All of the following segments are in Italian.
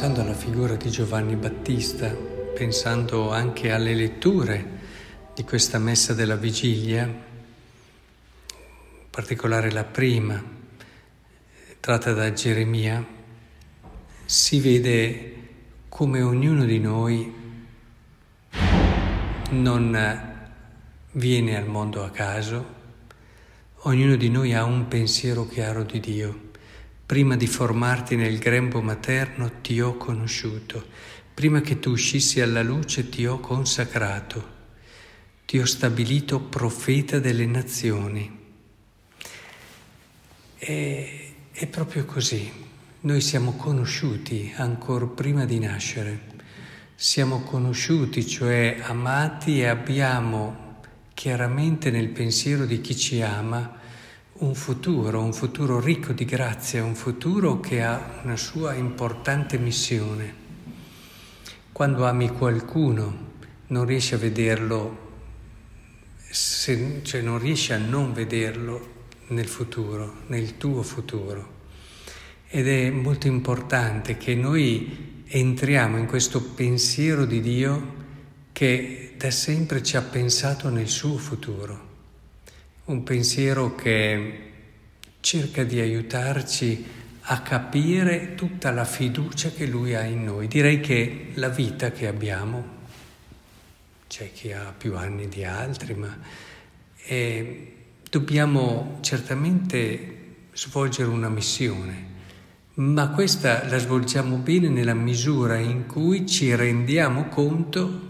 pensando alla figura di Giovanni Battista, pensando anche alle letture di questa messa della vigilia, in particolare la prima, tratta da Geremia, si vede come ognuno di noi non viene al mondo a caso, ognuno di noi ha un pensiero chiaro di Dio. Prima di formarti nel grembo materno ti ho conosciuto, prima che tu uscissi alla luce ti ho consacrato, ti ho stabilito profeta delle nazioni. E, è proprio così, noi siamo conosciuti ancora prima di nascere, siamo conosciuti, cioè amati e abbiamo chiaramente nel pensiero di chi ci ama un futuro, un futuro ricco di grazia, un futuro che ha una sua importante missione. Quando ami qualcuno non riesci a vederlo, se, cioè non riesci a non vederlo nel futuro, nel tuo futuro. Ed è molto importante che noi entriamo in questo pensiero di Dio che da sempre ci ha pensato nel suo futuro un pensiero che cerca di aiutarci a capire tutta la fiducia che lui ha in noi. Direi che la vita che abbiamo, c'è chi ha più anni di altri, ma eh, dobbiamo certamente svolgere una missione, ma questa la svolgiamo bene nella misura in cui ci rendiamo conto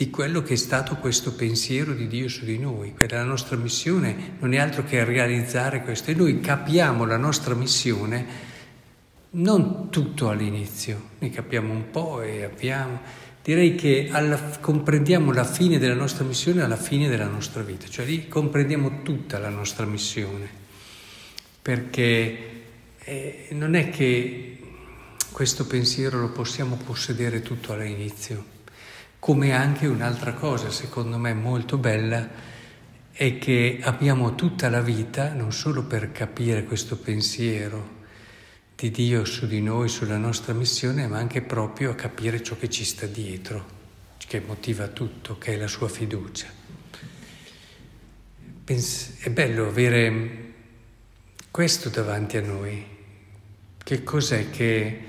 di quello che è stato questo pensiero di Dio su di noi. La nostra missione non è altro che realizzare questo e noi capiamo la nostra missione non tutto all'inizio, ne capiamo un po' e abbiamo. Direi che alla, comprendiamo la fine della nostra missione alla fine della nostra vita, cioè lì comprendiamo tutta la nostra missione, perché eh, non è che questo pensiero lo possiamo possedere tutto all'inizio come anche un'altra cosa, secondo me molto bella, è che abbiamo tutta la vita non solo per capire questo pensiero di Dio su di noi, sulla nostra missione, ma anche proprio a capire ciò che ci sta dietro, che motiva tutto, che è la sua fiducia. è bello avere questo davanti a noi. Che cos'è che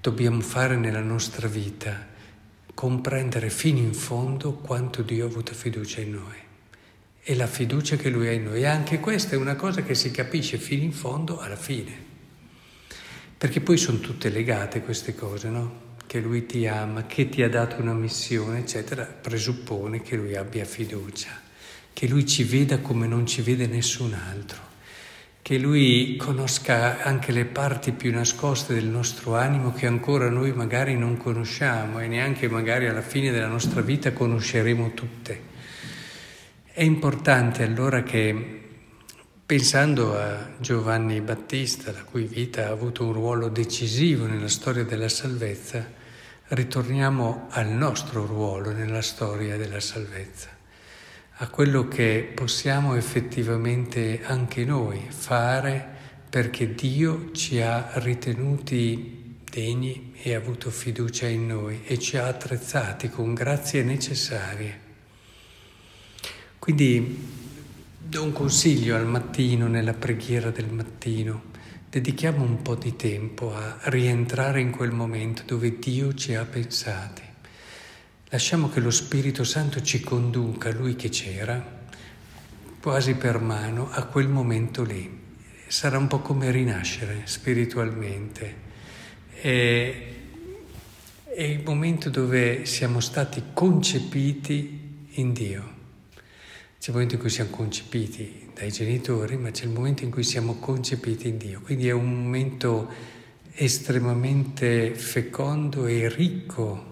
dobbiamo fare nella nostra vita? Comprendere fino in fondo quanto Dio ha avuto fiducia in noi e la fiducia che Lui ha in noi. E anche questa è una cosa che si capisce fino in fondo alla fine, perché poi sono tutte legate queste cose, no? Che Lui ti ama, che ti ha dato una missione, eccetera, presuppone che Lui abbia fiducia, che Lui ci veda come non ci vede nessun altro che Lui conosca anche le parti più nascoste del nostro animo che ancora noi magari non conosciamo e neanche magari alla fine della nostra vita conosceremo tutte. È importante allora che, pensando a Giovanni Battista, la cui vita ha avuto un ruolo decisivo nella storia della salvezza, ritorniamo al nostro ruolo nella storia della salvezza a quello che possiamo effettivamente anche noi fare perché Dio ci ha ritenuti degni e ha avuto fiducia in noi e ci ha attrezzati con grazie necessarie. Quindi do un consiglio al mattino, nella preghiera del mattino, dedichiamo un po' di tempo a rientrare in quel momento dove Dio ci ha pensati. Lasciamo che lo Spirito Santo ci conduca, lui che c'era, quasi per mano, a quel momento lì. Sarà un po' come rinascere spiritualmente. È, è il momento dove siamo stati concepiti in Dio. C'è il momento in cui siamo concepiti dai genitori, ma c'è il momento in cui siamo concepiti in Dio. Quindi è un momento estremamente fecondo e ricco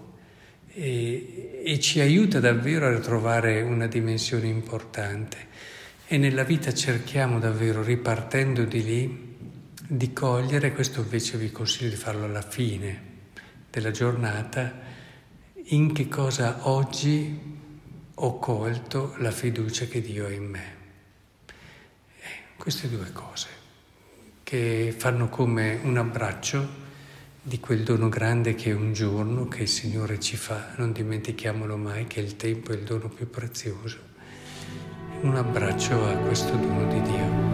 e, e ci aiuta davvero a trovare una dimensione importante. E nella vita cerchiamo davvero, ripartendo di lì, di cogliere, questo invece vi consiglio di farlo alla fine della giornata, in che cosa oggi ho colto la fiducia che Dio ha in me. Eh, queste due cose che fanno come un abbraccio di quel dono grande che è un giorno che il Signore ci fa, non dimentichiamolo mai che il tempo è il dono più prezioso. Un abbraccio a questo dono di Dio.